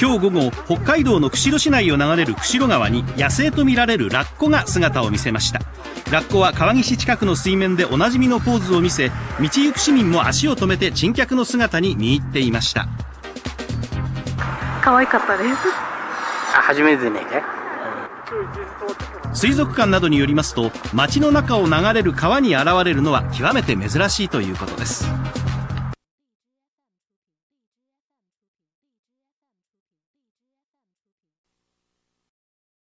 今日午後北海道の釧路市内を流れる釧路川に野生とみられるラッコが姿を見せました。ラッコは川岸近くの水面でおなじみのポーズを見せ道行く市民も足を止めて珍客の姿に見入っていました。可愛かったです。あ初めてね。水族館などによりますと街の中を流れる川に現れるのは極めて珍しいということです。